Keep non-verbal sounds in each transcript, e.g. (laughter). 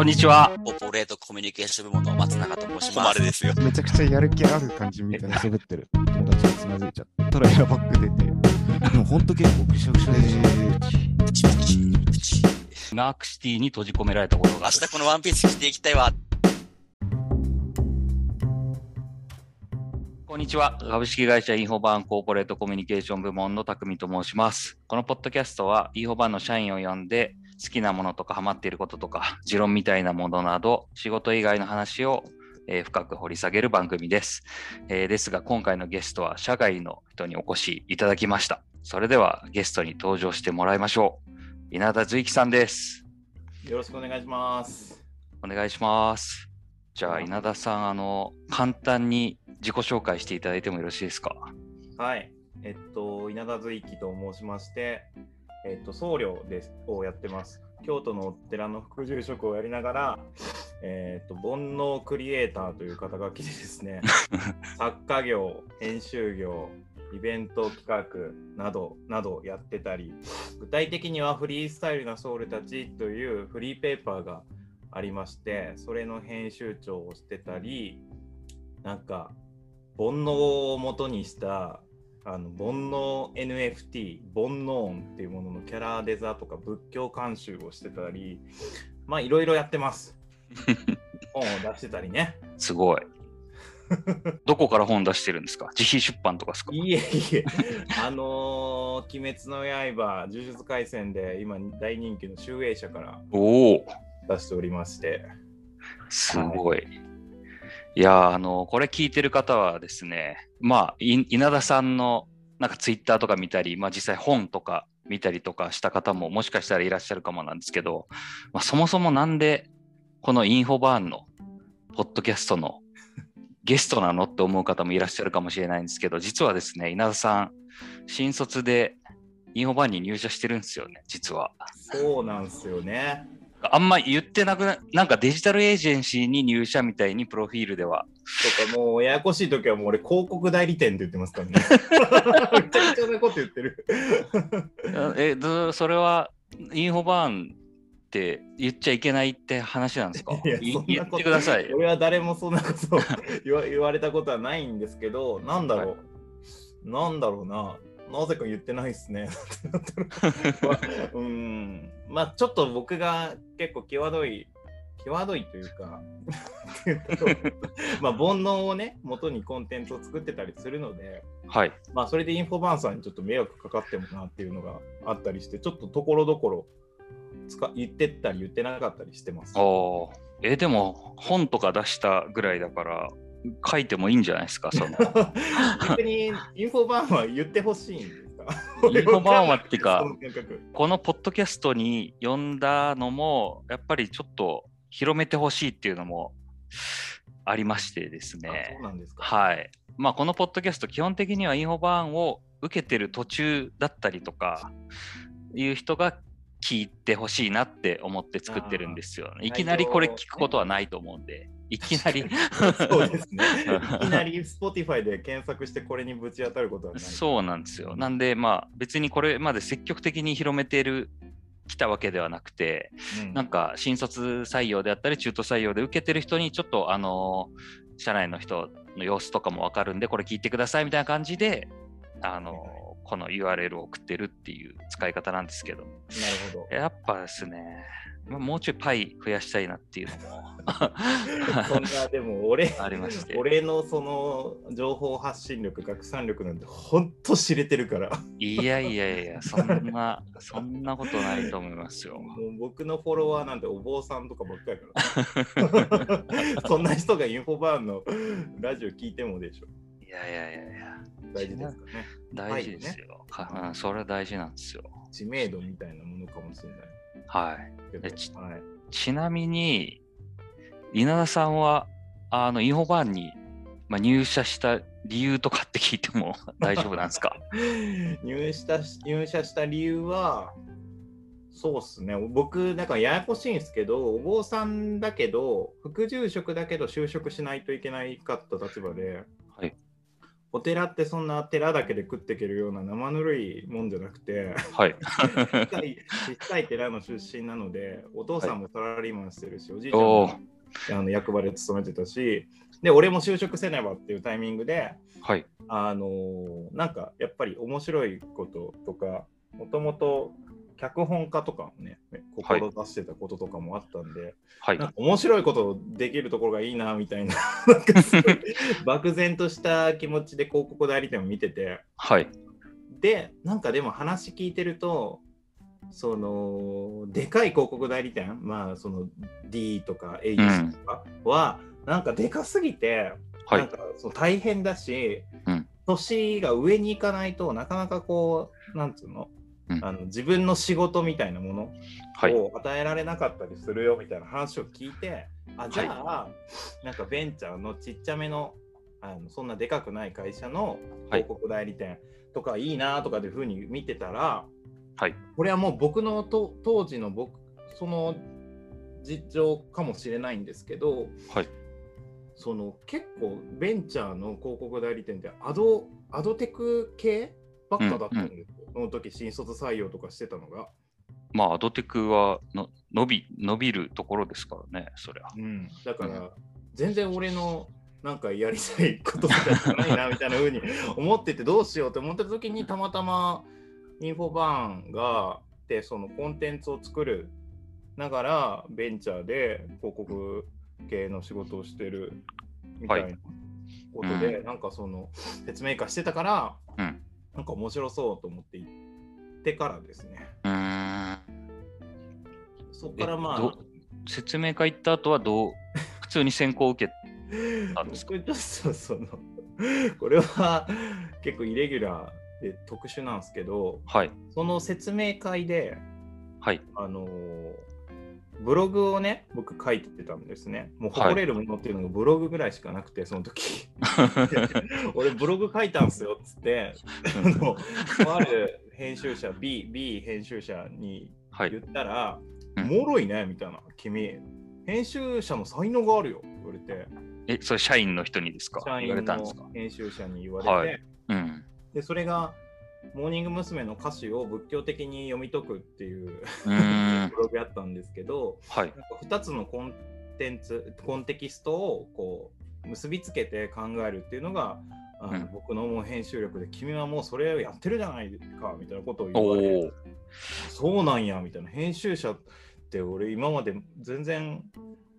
こんにちは。オポレートコミュニケーション部門の松永と申します。ですよ。めちゃくちゃやる気ある感じみたいな喋ってる友達がつまずいちゃったらエアバッグ出てでもほんと結構ぐしゃぐしゃでプチプチプチナークシティに閉じ込められたことが明ある。日このワンピース着ていきたいわ。(laughs) こんにちは。株式会社インフォバーンコーポレートコミュニケーション部門の匠と申します。このポッドキャストは、インフォバーンの社員を呼んで、好きなものとかハマっていることとか、持論みたいなものなど、仕事以外の話を、えー深く掘り下げる番組です、えーですが、今回のゲストは社外の人にお越しいただきました。それではゲストに登場してもらいましょう。稲田随樹さんです。よろしくお願いします。お願いします。じゃあ、稲田さん、あの、簡単に自己紹介していただいてもよろしいですか？はい。えっと、稲田随樹と申しまして、えっと、僧侶ですをやってます。京都のお寺の副住職をやりながら、えっと、煩悩クリエイターという肩書きでですね、(laughs) 作家業、編集業、イベント企画などなどやってたり、具体的にはフリースタイルなソウルたちというフリーペーパーがありまして、それの編集長をしてたり、なんか、煩悩を元にしたあの煩悩 NFT 煩悩っていうもののキャラデザとか仏教監修をしてたりまあいろいろやってます。(laughs) 本を出してたりね。すごい。どこから本出してるんですか？自費出版とかですか？いえいえ。あのー鬼滅の刃呪術廻戦で今大人気の集英社から出しておりまして。すごい。いや、あの、これ聞いてる方はですね、まあ、稲田さんのなんかツイッターとか見たり、まあ実際本とか見たりとかした方ももしかしたらいらっしゃるかもなんですけど、まあ、そもそもなんでこのインフォバーンのポッドキャストのゲストなのって思う方もいらっしゃるかもしれないんですけど、実はですね、稲田さん、新卒でインフォバーンに入社してるんですよね、実は。そうなんですよねあんま言ってなくな、なんかデジタルエージェンシーに入社みたいにプロフィールでは。とかもうややこしい時はもう俺広告代理店って言ってますからね。めちゃくちゃなこと言ってる。(laughs) え、どそれはインフォバーンって言っちゃいけないって話なんですか？いやいそんなこと言ってください。よ。俺は誰もそんなことを言わ言われたことはないんですけど、なんだろう、なんだろうな、なぜか言ってないっすね。(laughs) (laughs) うん、まあちょっと僕が結構際どい、際どいというか、(laughs) まあ煩悩をね、元にコンテンツを作ってたりするので、はい。まあそれでインフォバーンさんにちょっと迷惑かかってもなっていうのがあったりして、ちょっとところどころ使言ってったり言ってなかったりしてます。おえ、でも本とか出したぐらいだから書いてもいいんじゃないですか、その。(laughs) 逆にインフォバーンは言ってほしいんですかインフォバーンはっていうかこのポッドキャストに呼んだのも、やっぱりちょっと広めてほしいっていうのもありましてですあねそう。なんですか。はい。まあ、このポッドキャスト、基本的にはインフォバーンを受けてる途中だったりとか、いう人が聞いてほしいなって思って作ってるんですよ、ね。いきなりこれ聞くことはないと思うんで、いきなり、そうですね。(laughs) いきなり Spotify で検索してこれにぶち当たることはない。そうなんですよ。なんで、まあ、別にこれまで積極的に広めてる、きたわけではなくて、うんなんか新卒採用であったり中途採用で受けてる人にちょっとあの社内の人の様子とかもわかるんでこれ聞いてくださいみたいな感じであのこの URL を送ってるっていう使い方なんですけどなるほど。やっぱですねまあもうちょいパイ増やしたいなっていうのも (laughs) そんな、でも俺、ありまして俺のその情報発信力、拡散力なんてほんと知れてるから。いやいやいやそんなそんなことないと思いますよ (laughs) もう僕のフォロワーなんてお坊さんとかばっかりから。(laughs) そんな人がインフォバーンのラジオ聞いてもでしょ。いやいやいやいや大事ですかね。大事ですよ、かうんそれは大事なんですよ。知名度みたいなものかもしれない。はい。ちはい、ちなみに、稲田さんは、あの、インフォバーンに、まあ、入社した理由とかって聞いても (laughs) 大丈夫なんですか？(laughs) 入社し入社した理由は、そうっすね。僕、なんかややこしいんですけど、お坊さんだけど、副住職だけど就職しないといけないかった立場で、はいお寺ってそんな寺だけで食っていけるような生ぬるいもんじゃなくて、はい。小さい小さい寺の出身なので、お父さんもサラリーマンしてるし、おじいちゃんおもあの役場で勤めてたし、で、俺も就職せねばっていうタイミングで、はい。あのーなんかやっぱり面白いこととか、もともと脚本家とかもね、はい志してたこととかもあったんで、はいなん。か面白いことできるところがいいなみたいな、(laughs) なんかすごい (laughs) 漠然とした気持ちで広告代理店を見てて、はい。で、なんかでも話聞いてると、そのでかい広告代理店、まあその D とか H とかは、なんかでかすぎて、はい。なんかその大変だし、うん年が上に行かないとなかなかこう、なんつうの、うんあの自分の仕事みたいなものはい。を与えられなかったりするよみたいな話を聞いて、あじゃあ、なんかベンチャーのちっちゃめのあのそんなでかくない会社のはい広告代理店とかいいなとかっていうふうに見てたら、はい。これはもう僕のと当時の僕その実情かもしれないんですけど、はいその結構ベンチャーの広告代理店ってアドアドテク系ばっかだったんですよ、その時新卒採用とかしてたのが。まあ、アドテクはの伸び、伸びるところですからね、そりゃ。うん、だかうん。ら、全然俺のなんかやりたいこととかじゃないなみたいな風に思っててどうしようって思ってた時にたまたまインフォバーンがでそのコンテンツを作るながらベンチャーで広告系の仕事をしてるみたいなことで、うなんかその説明会してたから、うんなんか面白そうと思って行ってからですねうーん。そこからまあ説明会行った後はどう、普通に選考を受けたんですか？(laughs) これは結構イレギュラーで特殊なんですけどはい。その説明会ではい。あのーブログをね僕書いてたんですね。もうはい誇れるものっていうのがブログぐらいしかなくてその時。(laughs) 俺ブログ書いたんすよっつって。(laughs) あある編集者 B, B 編集者にはい。言。ったら、うん。おもろいねみたいな。君編集者の才能があるよ言われて。え、それ社員の人にですか？社員の編集者に言われて、はい。うん。でそれがモーニング娘。の歌詞を仏教的に読み解くっていう。ブログやったんですけどはい。なんか2つのコンテンツコンテキストをこう結びつけて考えるっていうのがあの、うん僕のもう編集力で君はもうそれをやってるじゃないかみたいなことを言おわれ。そうなんやみたいな編集者って俺今まで全然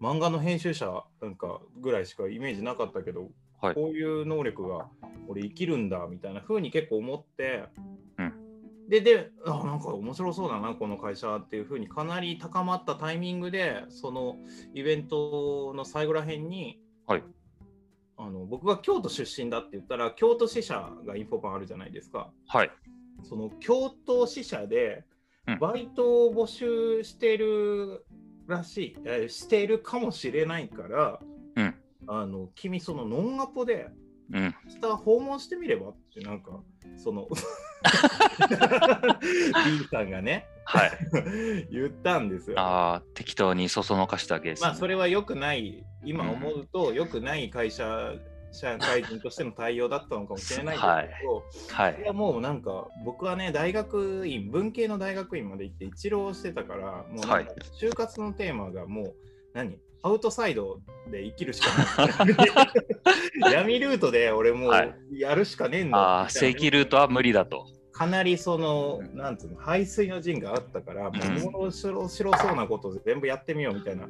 漫画の編集者なんかぐらいしかイメージなかったけど、はい。こういう能力が俺生きるんだみたいな風に結構思って、うん。でであなんか面白そうだなこの会社っていう風にかなり高まったタイミングでそのイベントの最後らへんに、はい。あの僕が京都出身だって言ったら京都支社がインフォバンあるじゃないですか。はい。その京都支社でうん。バイトを募集してるらしい、えーしてるかもしれないから、うんあの君そのノンアポでうん。明日訪問してみればってなんかその (laughs) B さんがねはい。(laughs) 言ったんですよ。ああ、適当にそそのかしたわけです、ね。まあそれは良くない今思うと良くない会社社会人としての対応だったのかもしれないですけど、はいい。やもうなんか僕はね大学院文系の大学院まで行って一浪してたからもう就活のテーマがもう何？アウトサイドで生きるしかない (laughs) 闇ルートで俺もやるしかねえんだああ、みたいな正規ルートは無理だと。かなりそのうんなんつうの排水の陣があったからもうんう面白白そうなことを全部やってみようみたいな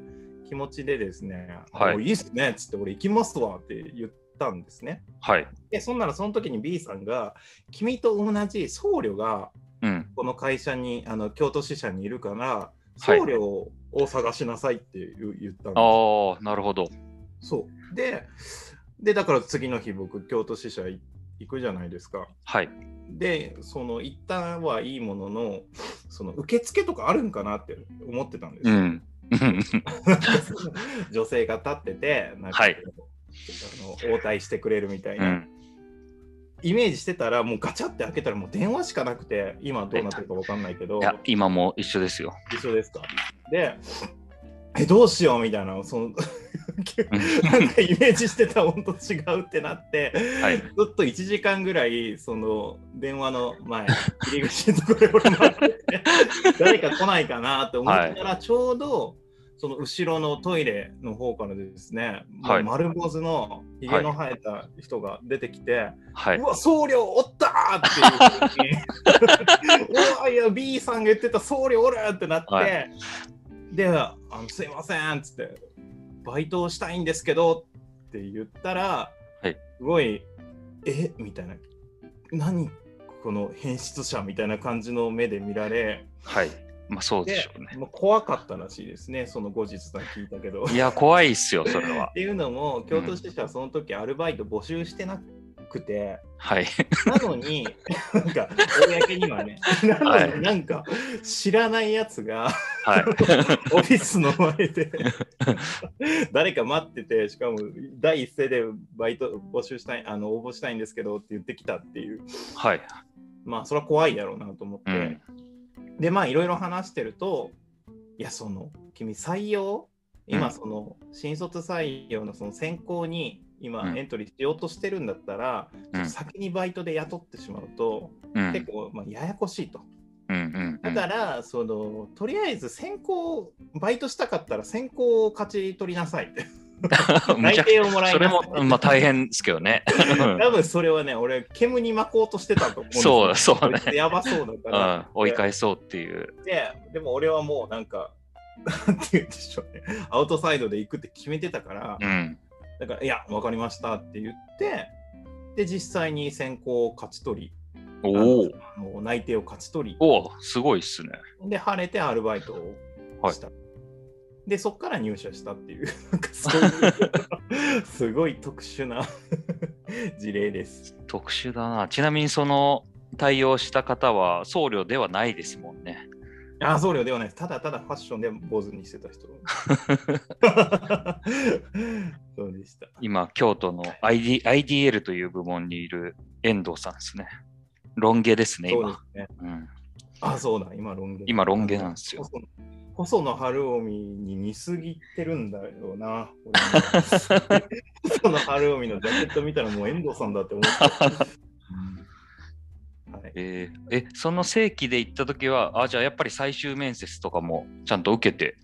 気持ちでですね、はいもういいっすねっつって俺行きますわって言ったんですね。はい。でそんならその時に B さんが君と同じ僧侶がうん。この会社にあの京都支社にいるからはい僧侶を探しなさいって言言ったんです、ああ、なるほど。そうででだから次の日僕京都支社い行くじゃないですかはい。でその一旦はいいもののその受付とかあるんかなって思ってたんですよ、うん。(laughs) 女性が立っててなんか、はいあの応対してくれるみたいうな、ん。イメージしてたらもうガチャって開けたらもう電話しかなくて今どうなってるか分かんないけど。いや、今も一緒ですよ。一緒ですか？でえどうしようみたいなそのなんかイメージしてた本と違うってなって、はい。ずっと1時間ぐらいその電話の前入り口のところで俺待ってて誰か来ないかなって思ったらちょうどその後ろのトイレの方からですね、はい。丸坊主のひげの生えた人が出てきて、はい。うわ僧侶おったーっていうふうに。うわいや B さんが言ってた僧侶おるってなって、はい。であのすいませんっつってバイトをしたいんですけどって言ったら、はい。すごいえ？みたいな。何？この変質者みたいな感じの目で見られはい。まあそうででしょうね。もう怖かったらしいですねその後日談聞いたけど。いや、怖いっすよ、それは (laughs) っ。ていうのも京都支社はその時アルバイト募集してなくて、はい。なのに、(laughs) なんか、公にはね、なのになんか、知らないやつが、はい。(laughs) オフィスの前で、誰か待ってて、しかも、第一声でバイト募集したい、あの、応募したいんですけどって言ってきたっていう、はい。まあ、それは怖いやろうなと思って、うんで、まあ、いろいろ話してると、いや、その、君、採用？今、うんその、新卒採用のその選考に、今、うんエントリーしようとしてるんだったら、ちょっと先にバイトで雇ってしまうと、うん。結構、まあ、ややこしいと。だから、そのとりあえず先行、バイトしたかったら先行を勝ち取りなさいって。(laughs) 内定をもらいそれも、まあ大変ですけどね。(laughs) 多分それはね、俺、煙に巻こうとしてたと思うそうそうねやばそうだかうらん。。追い返そうっていう。で、でも俺はもうなんか、なんて言うんでしょうね、アウトサイドで行くって決めてたから、うん。だから、いや、わかりましたって言って、で、実際に先行を勝ち取り、おお。内定を勝ち取り、おお、すごいっすね。で、晴れてアルバイトをした。で、そこから入社したっていう、(laughs) なんかそういう、(laughs) すごい特殊な (laughs) 事例です。特殊だな。ちなみにその対応した方は僧侶ではないですもんね。あ、僧侶ではないです。ただただファッションで坊主にしてた人。そうでした。今、京都の ID IDL という部門にいる遠藤さんですね。ロン毛ですね、そうで今。すね。うん、あ、そうだ、今ロン毛。今ロン毛なんですよ細野。晴臣に似すぎてるんだよな。(laughs) 細野晴臣のジャケット見たらもう遠藤さんだって思った。(laughs) はい、えーえ、その正規で行った時は、あ、じゃあやっぱり最終面接とかもちゃんと受けて、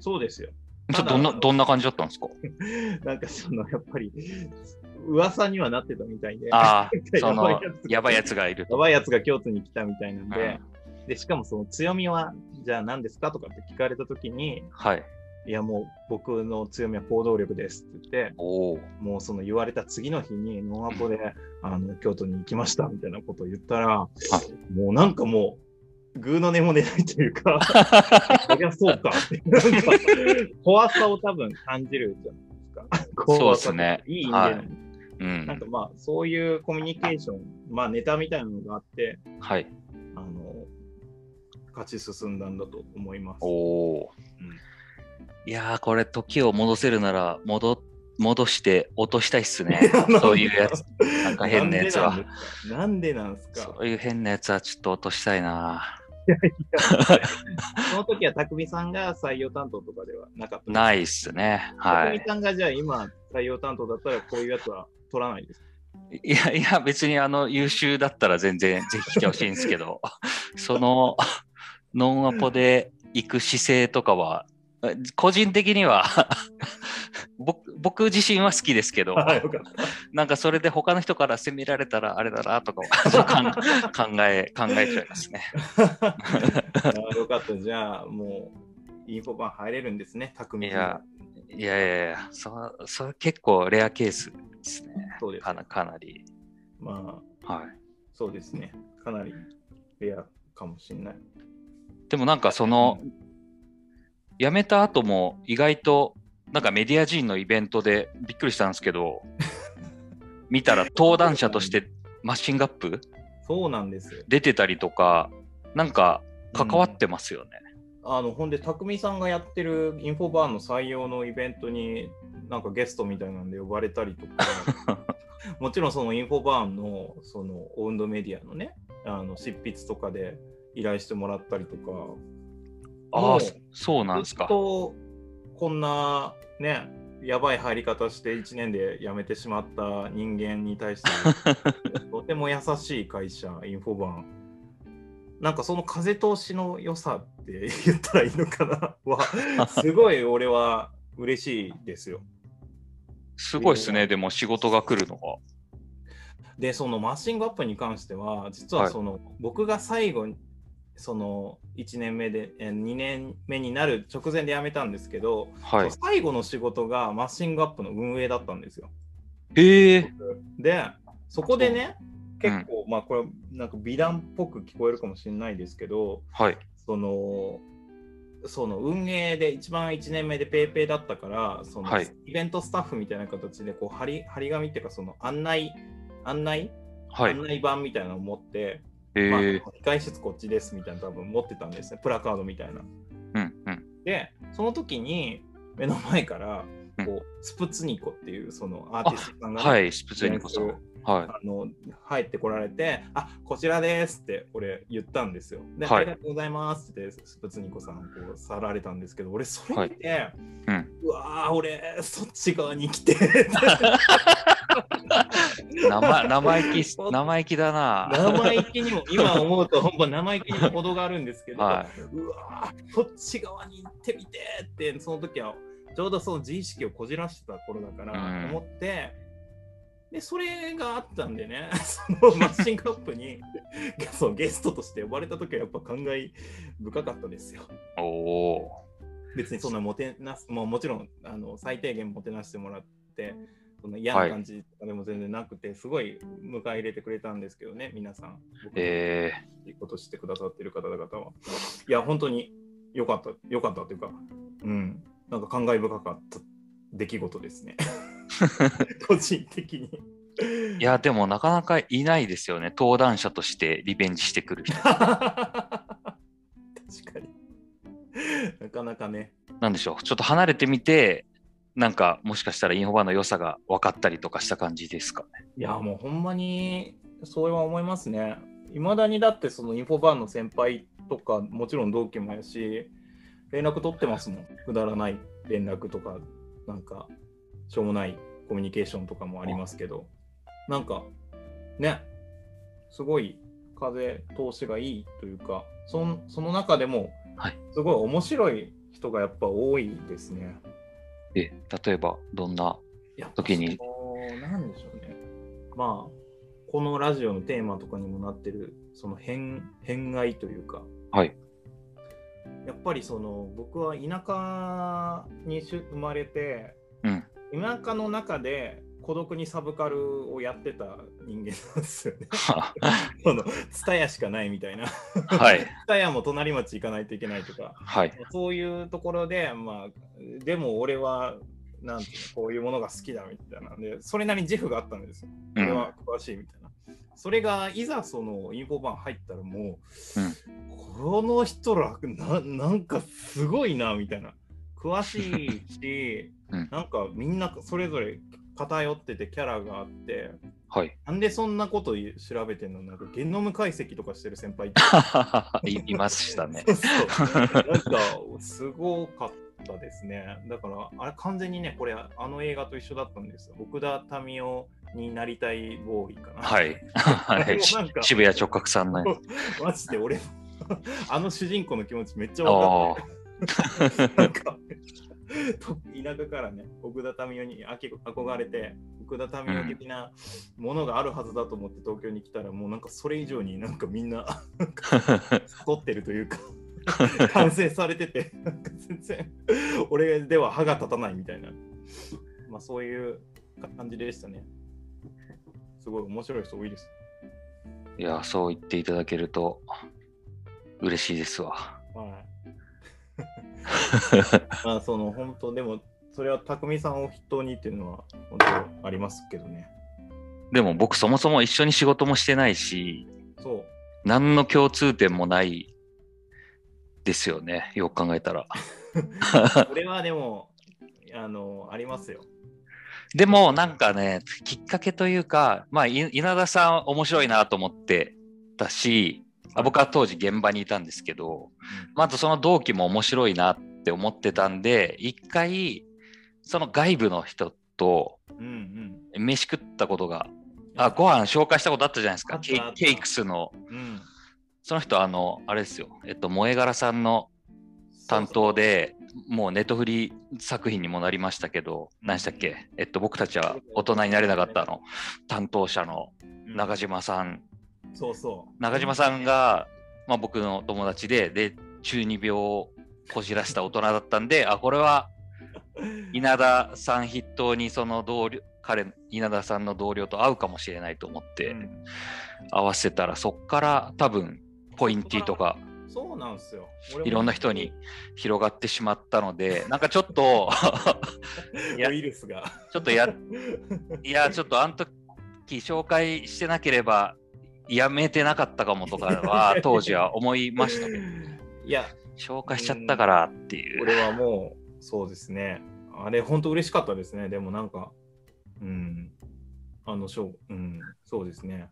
そうですよ。ちょどんなどんな感じだったんですか？(laughs) なんかそのやっぱり噂にはなってたみたいで、ああ、そやばいのやばいやつがいると。やばいやつが京都に来たみたいなんで、で、しかもその強みは、じゃあ何ですかとかって聞かれたときに、はい。いやもう僕の強みは行動力ですって言って、おお。もうその言われた次の日にノンアポで、あの京都に行きましたみたいなことを言ったら、もうなんかもう、グーの音も出ないというか、(laughs) そりゃそうかって、なんか怖さを多分感じるじゃないですか。そうですねいい意味での、うんなんかまあそういうコミュニケーション、まあネタみたいなのがあって、はい。勝ち進んだんだと思います。おお。うんいやー、これ時を戻せるなら戻戻して落としたいっすね。(laughs) そういうやつ。なんか変なやつは。なんでなんですか？そういう変なやつはちょっと落としたいな。(laughs) その時は匠さんが採用担当とかではなかった。ないっすね。はい。匠さんがじゃあ今採用担当だったらこういうやつは取らないです。いやいや、別にあの優秀だったら全然ぜひ来てほしいんですけど、(laughs) そのノンアポで行く姿勢とかは、個人的には (laughs) 僕僕自身は好きですけど。(laughs) なんかそれで他の人から責められたらあれだなとか (laughs) 考考え、考えちゃいますね。あよかった。じゃあもうインフォバン入れるんですね、匠いや。いやいやいや、そそれ結構レアケースですね。そうですかなかなり。まあ、はい。そうですね。かなりレアかもしれない。でもなんかその、辞めた後も意外となんかメディア人のイベントでびっくりしたんですけど、(laughs) 見たら登壇者としてマッシングアップそうなんですよ。出てたりとか、なんか関わってますよね。あのほんで、匠さんがやってるインフォバーンの採用のイベントに、なんかゲストみたいなんで呼ばれたりとか、(laughs) もちろんそのインフォバーンのそのオウンドメディアのね、あの執筆とかで依頼してもらったりとか、ああ、そそうなんですずっか。とこんなね、やばい入り方して1年で辞めてしまった人間に対して、(laughs) とても優しい会社、インフォバン。なんかその風通しの良さって言ったらいいのかな？は、すごい俺は嬉しいですよ。すごいですね、でも仕事が来るのが。で、そのマッシングアップに関しては、実はその、僕が最後に、その1年目で、え2年目になる直前で辞めたんですけど、はい。最後の仕事がマッシングアップの運営だったんですよ。へえ。で、そこでね、うん結構、まあこれなんか美談っぽく聞こえるかもしれないですけど、はい。その、その運営で一番1年目でペイペイだったから、そのはいイベントスタッフみたいな形でこう張り張り紙っていうかその案内案内、はい案。内板みたいなのを持って、へまあ、え。控え室こっちですみたいな多分持ってたんですね、プラカードみたいな。うんうん。で、その時に目の前からこう、スプツニコっていうそのアーティストさんがね、はい、スプツニコさん。はあの入ってこられて、あこちらですって俺言ったんですよ。で、はいありがとうございますってスプツニコさんこう去られたんですけど、俺それ見て、うんうわー、俺そっち側に来て、い。(laughs) 生生意気、(laughs) 生意気だな。生意気にも、今思うと本当生意気にも程があるんですけど、はうわー、そっち側に行ってみてって、その時はちょうどその自意識をこじらしてた頃だからうん。思って、で、それがあったんでね、(laughs) そのマッシングアップに (laughs) そうゲストとして呼ばれた時はやっぱ感慨深かったですよ。おお別にそんなもてなす、もうもちろんあの最低限もてなしてもらって、その嫌な感じとかでも全然なくて、すごい迎え入れてくれたんですけどね、皆さん。僕のえいいことしてくださってる方々は。いや、本当に良かった、良かったというか、うん、なんか感慨深かった出来事ですね。(laughs) 個人的に。ーいや、でもなかなかいないですよね。登壇者としてリベンジしてくる人。(laughs) 確かに。なかなかね。なんでしょう。ちょっと離れてみて、なんかもしかしたらインフォバの良さが分かったりとかした感じですかね。いや、もうほんまにそれは思いますね。いまだにだってそのインフォバーンの先輩とか、もちろん同期もやし、連絡取ってますもん。くだらない連絡とか、なんか、しょうもないコミュニケーションとかもありますけど、なんか、ね、すごい風通しがいいというか、その中でもはい、すごい面白い人がやっぱ多いですね。え、例えばどんな、時に？なんでしょうね。まあ、このラジオのテーマとかにもなってる、その偏偏愛というか、はい。やっぱりその僕は田舎に生まれて、うん。田舎の中で孤独にサブカルをやってた人間なんですよね。(laughs) はその、ツタヤしかないみたいな。はい。ツタヤも隣町行かないといけないとか、はい。そういうところで、まあ、でも俺は、なんていうの、こういうものが好きだみたいな。で、それなりに自負があったんですよ。うん俺は詳しいみたいな。それがいざそのインフォバン入ったらもう、この人らななんかすごいなみたいな詳しいし、うんなんかみんなそれぞれ偏っててキャラがあってはい。なんでそんなこと調べてんの？なんかゲノム解析とかしてる先輩 (laughs) いいましたねそ。うそう (laughs) なんかすごかったですね。だから、あれ完全にね、これ、あの映画と一緒だったんですよ。奥田民生になりたいボーイかな。はい。(laughs) はい。渋谷直角さんの。マジで俺、あの主人公の気持ちめっちゃわかあって、なんか、と (laughs) 田舎からね、奥田民生に憧れて、奥田民生的なものがあるはずだと思って東京に来たら、もうなんかそれ以上になんかみんな (laughs) 太ってるというか、完成されてて、なんか全然俺では歯が立たないみたいな、まあそういう感じでしたね。すごい面白い人多いです。いや、そう言っていただけると嬉しいですわ。はい。まあその本当でもそれは匠さんを筆頭にっていうのは本当ありますけどね。でも僕そもそも一緒に仕事もしてないし、そう。何の共通点もないですよね。よく考えたら。(laughs) これはでもあのありますよ。でもなんかね、きっかけというか、まあ、い稲田さん面白いなと思ってたし、あ僕は当時現場にいたんですけど、まあ、あとその同期も面白いなって思ってたんで、一回、その外部の人とうんうん。飯食ったことが、あ、ご飯紹介したことあったじゃないですか。ケイケイクスの、うん。その人、あの、あれですよ。えっと、萌え柄さんの担当で、もうネットフリ作品にもなりましたけど、何でしたっけ？えっと、僕たちは大人になれなかったあの、担当者のうん中島さん。そうそう。中島さんが、まあ、僕の友達で、で、中二病をこじらした大人だったんで、あ、これは稲田さん筆頭にその同僚、彼、稲田さんの同僚と会うかもしれないと思ってうん合わせたら、そっから多分、ポインティとか、そうなんですよ。いろんな人に広がってしまったので、なんかちょっと (laughs) いやウイルスが。ちょっとや、いや、ちょっとあの時紹介してなければ、やめてなかったかもとかは、当時は思いましたけど、いや、紹介しちゃったからっていう。俺はもう、そうですね。あれ、本当嬉しかったですね。でもなんか、うん。あの、しょう、うん、そうですね。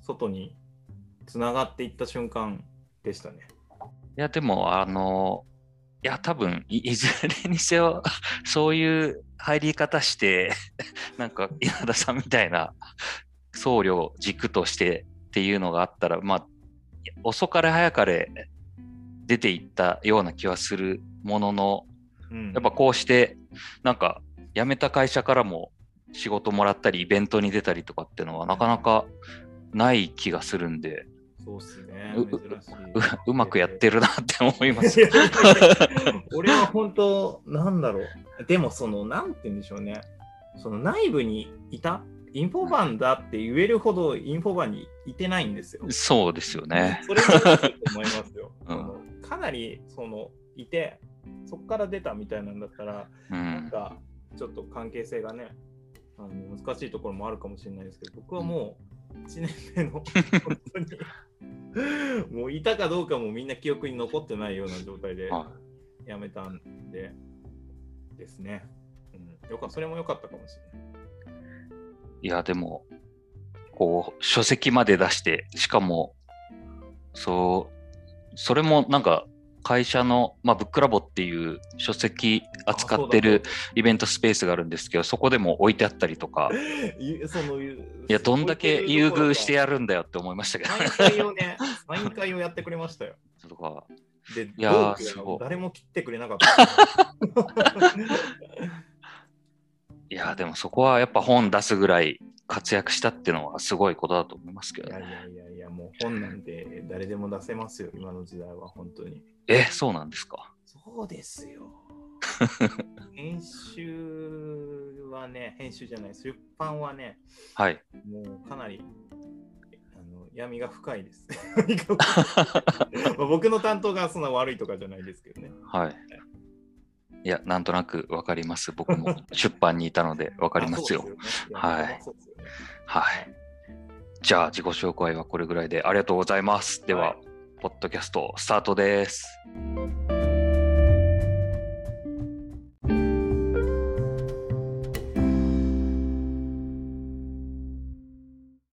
外につながっていった瞬間でしたね。いや、でも、あの、いや、多分い、いずれにせよ、そういう入り方して、なんか、稲田さんみたいな僧侶を軸としてっていうのがあったら、まあ、遅かれ早かれ出ていったような気はするものの、うん、やっぱこうして、なんか、辞めた会社からも仕事もらったり、イベントに出たりとかっていうのは、なかなかない気がするんで、そうっすね。うまくやってるなって思います (laughs) 俺は本当、なんだろう。でも、その、なんて言うんでしょうね。その内部にいた、インフォバンだって言えるほどインフォバンにいてないんですよ。そうですよね。それも大きいと思いますよ。(laughs) うんかなり、その、いて、そこから出たみたいなんだったら、うなんん。か、ちょっと関係性がね、あの難しいところもあるかもしれないですけど、僕はもう、1年目の、本当に、(laughs) もういたかどうかもみんな記憶に残ってないような状態では辞めたんで、ですね。うん、よかそれも良かったかもしれない。いや、でも、こう、書籍まで出して、しかも、そう、それもなんか、会社の、まあ、ブックラボっていう書籍扱ってるイベントスペースがあるんですけど、そこでも置いてあったりとか、(laughs) いそのいいや、どんだけ優遇してやるんだよって思いましたけど、サイン会をね、サイン会をやってくれましたよ。とか、で、いや誰も切ってくれなかった。(laughs) いや、でもそこはやっぱ本出すぐらい活躍したっていうのはすごいことだと思いますけどね。いやいやいやもう本なんて誰でも出せますよ、今の時代は本当に。え、そうなんですか？そうですよ。(laughs) 編集はね、編集じゃない、出版はね、はい。もうかなりあの闇が深いです。(laughs) 僕の担当がそんな悪いとかじゃないですけどね。はい。いや、なんとなくわかります。僕も出版にいたので (laughs) わかりますよ。すよねはいはい。じゃあ、自己紹介はこれぐらいでありがとうございます。では、はいポッドキャストスタートです。